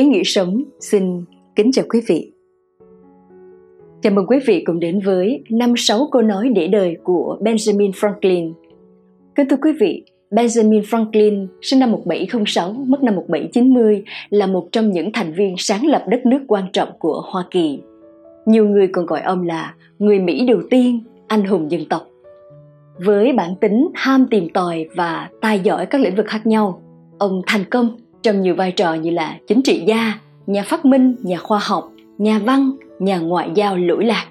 ý nghĩa sống xin kính chào quý vị. Chào mừng quý vị cùng đến với năm sáu câu nói để đời của Benjamin Franklin. Kính thưa quý vị, Benjamin Franklin sinh năm 1706, mất năm 1790 là một trong những thành viên sáng lập đất nước quan trọng của Hoa Kỳ. Nhiều người còn gọi ông là người Mỹ đầu tiên, anh hùng dân tộc. Với bản tính ham tìm tòi và tài giỏi các lĩnh vực khác nhau, ông thành công trong nhiều vai trò như là chính trị gia, nhà phát minh, nhà khoa học, nhà văn, nhà ngoại giao lỗi lạc.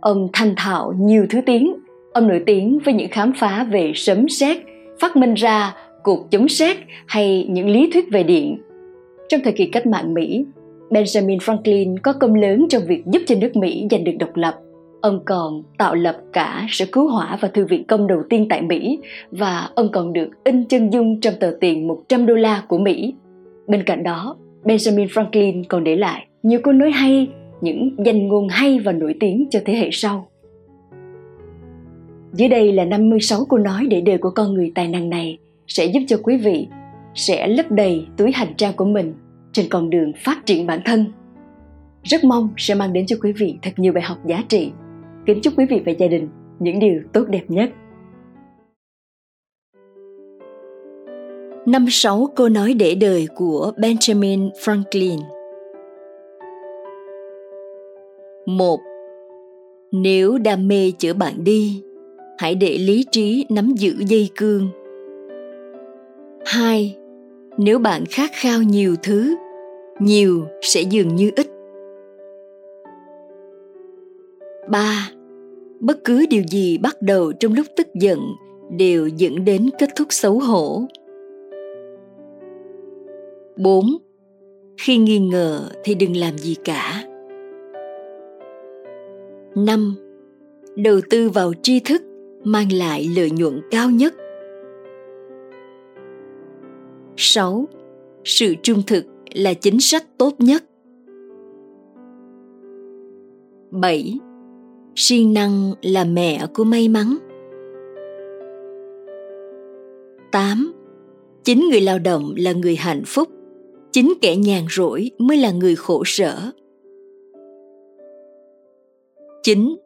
Ông thành thạo nhiều thứ tiếng. Ông nổi tiếng với những khám phá về sấm sét, phát minh ra cuộc chống sét hay những lý thuyết về điện. Trong thời kỳ cách mạng Mỹ, Benjamin Franklin có công lớn trong việc giúp cho nước Mỹ giành được độc lập. Ông còn tạo lập cả sở cứu hỏa và thư viện công đầu tiên tại Mỹ và ông còn được in chân dung trong tờ tiền 100 đô la của Mỹ. Bên cạnh đó, Benjamin Franklin còn để lại nhiều câu nói hay, những danh ngôn hay và nổi tiếng cho thế hệ sau. Dưới đây là 56 câu nói để đời của con người tài năng này sẽ giúp cho quý vị sẽ lấp đầy túi hành trang của mình trên con đường phát triển bản thân. Rất mong sẽ mang đến cho quý vị thật nhiều bài học giá trị. Kính chúc quý vị và gia đình những điều tốt đẹp nhất. Năm sáu câu nói để đời của Benjamin Franklin một Nếu đam mê chở bạn đi, hãy để lý trí nắm giữ dây cương. hai Nếu bạn khát khao nhiều thứ, nhiều sẽ dường như ít. ba Bất cứ điều gì bắt đầu trong lúc tức giận đều dẫn đến kết thúc xấu hổ 4. Khi nghi ngờ thì đừng làm gì cả. 5. Đầu tư vào tri thức mang lại lợi nhuận cao nhất. 6. Sự trung thực là chính sách tốt nhất. 7. Siêng năng là mẹ của may mắn. 8. Chính người lao động là người hạnh phúc chính kẻ nhàn rỗi mới là người khổ sở chín,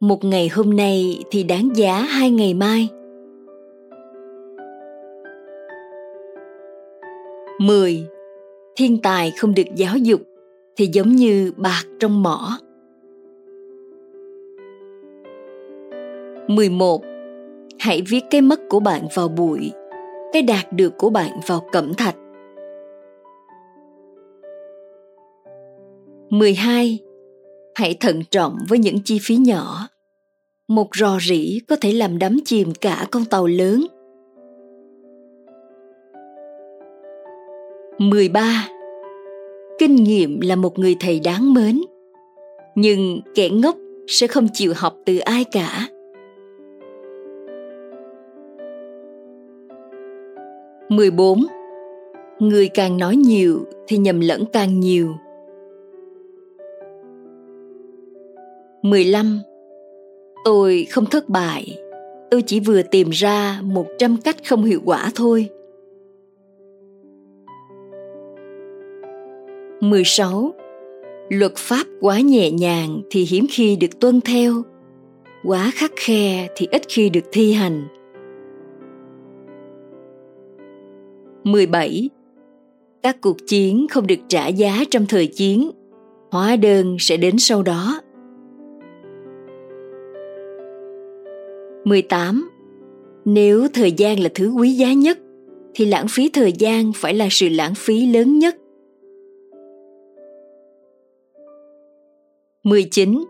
một ngày hôm nay thì đáng giá hai ngày mai mười, thiên tài không được giáo dục thì giống như bạc trong mỏ mười một hãy viết cái mất của bạn vào bụi cái đạt được của bạn vào cẩm thạch 12. Hãy thận trọng với những chi phí nhỏ. Một rò rỉ có thể làm đắm chìm cả con tàu lớn. 13. Kinh nghiệm là một người thầy đáng mến, nhưng kẻ ngốc sẽ không chịu học từ ai cả. 14. Người càng nói nhiều thì nhầm lẫn càng nhiều 15. Tôi không thất bại, tôi chỉ vừa tìm ra 100 cách không hiệu quả thôi. 16. Luật pháp quá nhẹ nhàng thì hiếm khi được tuân theo, quá khắc khe thì ít khi được thi hành. 17. Các cuộc chiến không được trả giá trong thời chiến, hóa đơn sẽ đến sau đó. 18. Nếu thời gian là thứ quý giá nhất, thì lãng phí thời gian phải là sự lãng phí lớn nhất. 19.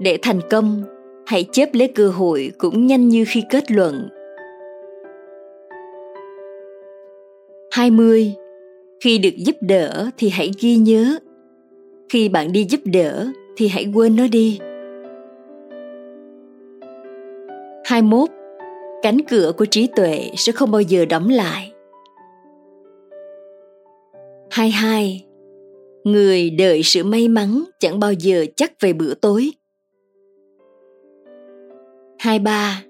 Để thành công, hãy chớp lấy cơ hội cũng nhanh như khi kết luận. 20. Khi được giúp đỡ thì hãy ghi nhớ. Khi bạn đi giúp đỡ thì hãy quên nó đi. 21. Cánh cửa của trí tuệ sẽ không bao giờ đóng lại. 22. Người đợi sự may mắn chẳng bao giờ chắc về bữa tối. 23.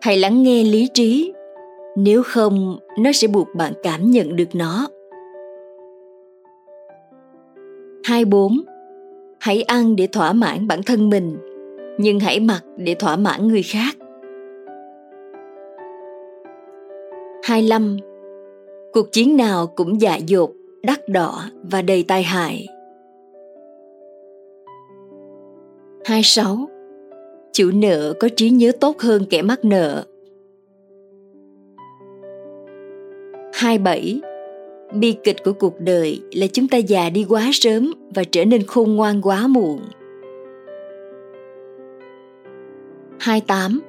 Hãy lắng nghe lý trí, nếu không nó sẽ buộc bạn cảm nhận được nó. 24. Hãy ăn để thỏa mãn bản thân mình, nhưng hãy mặc để thỏa mãn người khác. 25. Cuộc chiến nào cũng dạ dột, đắt đỏ và đầy tai hại. 26. Chủ nợ có trí nhớ tốt hơn kẻ mắc nợ. 27. Bi kịch của cuộc đời là chúng ta già đi quá sớm và trở nên khôn ngoan quá muộn. 28.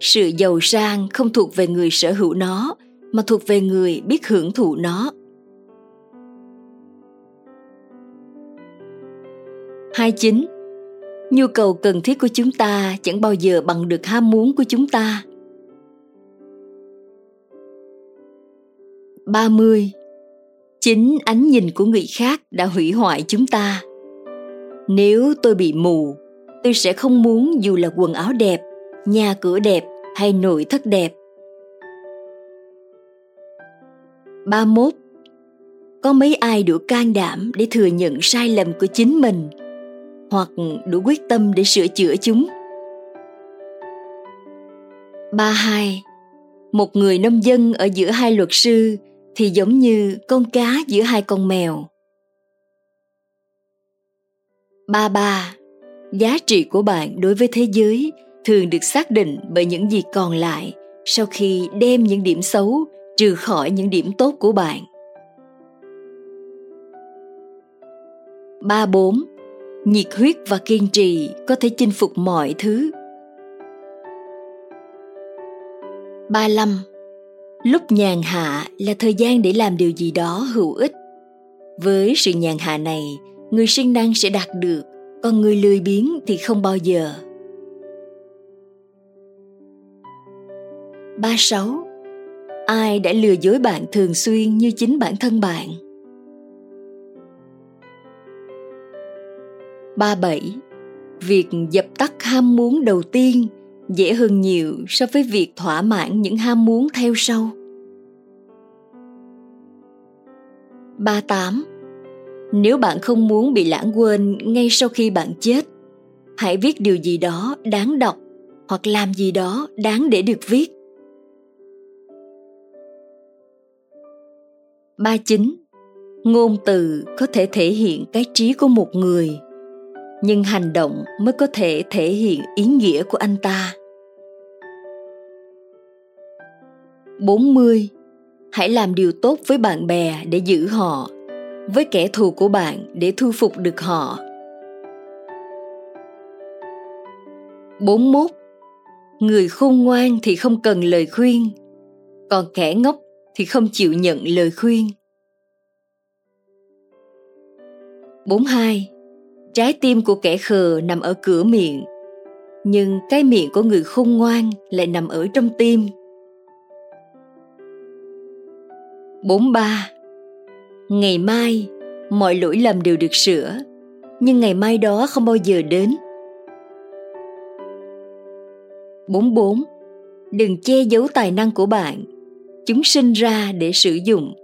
Sự giàu sang không thuộc về người sở hữu nó, mà thuộc về người biết hưởng thụ nó. 29. Nhu cầu cần thiết của chúng ta chẳng bao giờ bằng được ham muốn của chúng ta. 30. Chính ánh nhìn của người khác đã hủy hoại chúng ta. Nếu tôi bị mù, tôi sẽ không muốn dù là quần áo đẹp, nhà cửa đẹp hay nội thất đẹp. 31. Có mấy ai đủ can đảm để thừa nhận sai lầm của chính mình hoặc đủ quyết tâm để sửa chữa chúng? 32. Một người nông dân ở giữa hai luật sư thì giống như con cá giữa hai con mèo. Ba ba, giá trị của bạn đối với thế giới thường được xác định bởi những gì còn lại sau khi đem những điểm xấu trừ khỏi những điểm tốt của bạn. Ba bốn, nhiệt huyết và kiên trì có thể chinh phục mọi thứ. Ba lăm, lúc nhàn hạ là thời gian để làm điều gì đó hữu ích. Với sự nhàn hạ này, người siêng năng sẽ đạt được, còn người lười biếng thì không bao giờ. Ba sáu, ai đã lừa dối bạn thường xuyên như chính bản thân bạn? Ba bảy, việc dập tắt ham muốn đầu tiên dễ hơn nhiều so với việc thỏa mãn những ham muốn theo sau. 38. Nếu bạn không muốn bị lãng quên ngay sau khi bạn chết, hãy viết điều gì đó đáng đọc hoặc làm gì đó đáng để được viết. 39. Ngôn từ có thể thể hiện cái trí của một người nhưng hành động mới có thể thể hiện ý nghĩa của anh ta. 40. Hãy làm điều tốt với bạn bè để giữ họ, với kẻ thù của bạn để thu phục được họ. 41. Người khôn ngoan thì không cần lời khuyên, còn kẻ ngốc thì không chịu nhận lời khuyên. 42 trái tim của kẻ khờ nằm ở cửa miệng nhưng cái miệng của người khôn ngoan lại nằm ở trong tim. 43. Ngày mai, mọi lỗi lầm đều được sửa, nhưng ngày mai đó không bao giờ đến. 44. Đừng che giấu tài năng của bạn. Chúng sinh ra để sử dụng.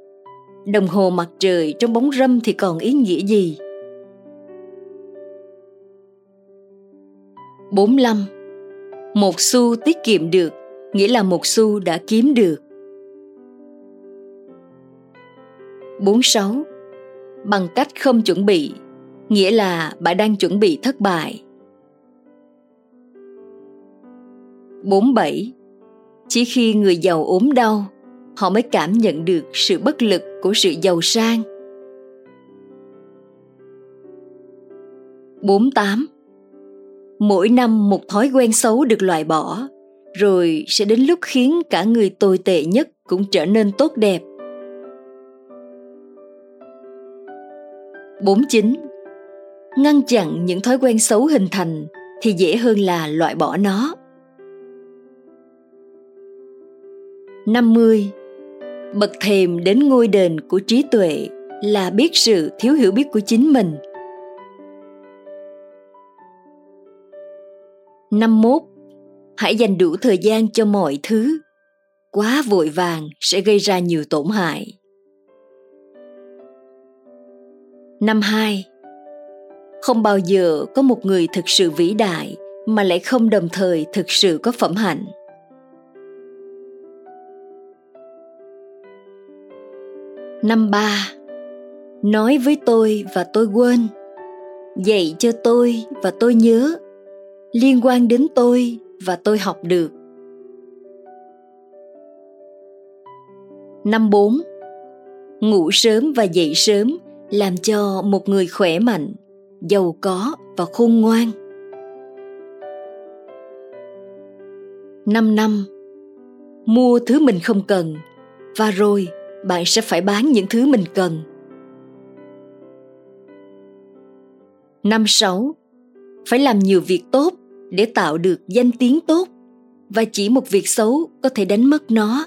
Đồng hồ mặt trời trong bóng râm thì còn ý nghĩa gì? 45. Một xu tiết kiệm được nghĩa là một xu đã kiếm được. 46. Bằng cách không chuẩn bị nghĩa là bạn đang chuẩn bị thất bại. 47. Chỉ khi người giàu ốm đau, họ mới cảm nhận được sự bất lực của sự giàu sang. 48 mỗi năm một thói quen xấu được loại bỏ, rồi sẽ đến lúc khiến cả người tồi tệ nhất cũng trở nên tốt đẹp 49. Ngăn chặn những thói quen xấu hình thành thì dễ hơn là loại bỏ nó. 50. Bậc thềm đến ngôi đền của trí tuệ là biết sự thiếu hiểu biết của chính mình – 51. Hãy dành đủ thời gian cho mọi thứ. Quá vội vàng sẽ gây ra nhiều tổn hại. Năm 2. không bao giờ có một người thực sự vĩ đại mà lại không đồng thời thực sự có phẩm hạnh năm ba, nói với tôi và tôi quên dạy cho tôi và tôi nhớ liên quan đến tôi và tôi học được. Năm bốn, ngủ sớm và dậy sớm làm cho một người khỏe mạnh, giàu có và khôn ngoan. Năm năm, mua thứ mình không cần và rồi bạn sẽ phải bán những thứ mình cần. Năm sáu, phải làm nhiều việc tốt để tạo được danh tiếng tốt. Và chỉ một việc xấu có thể đánh mất nó.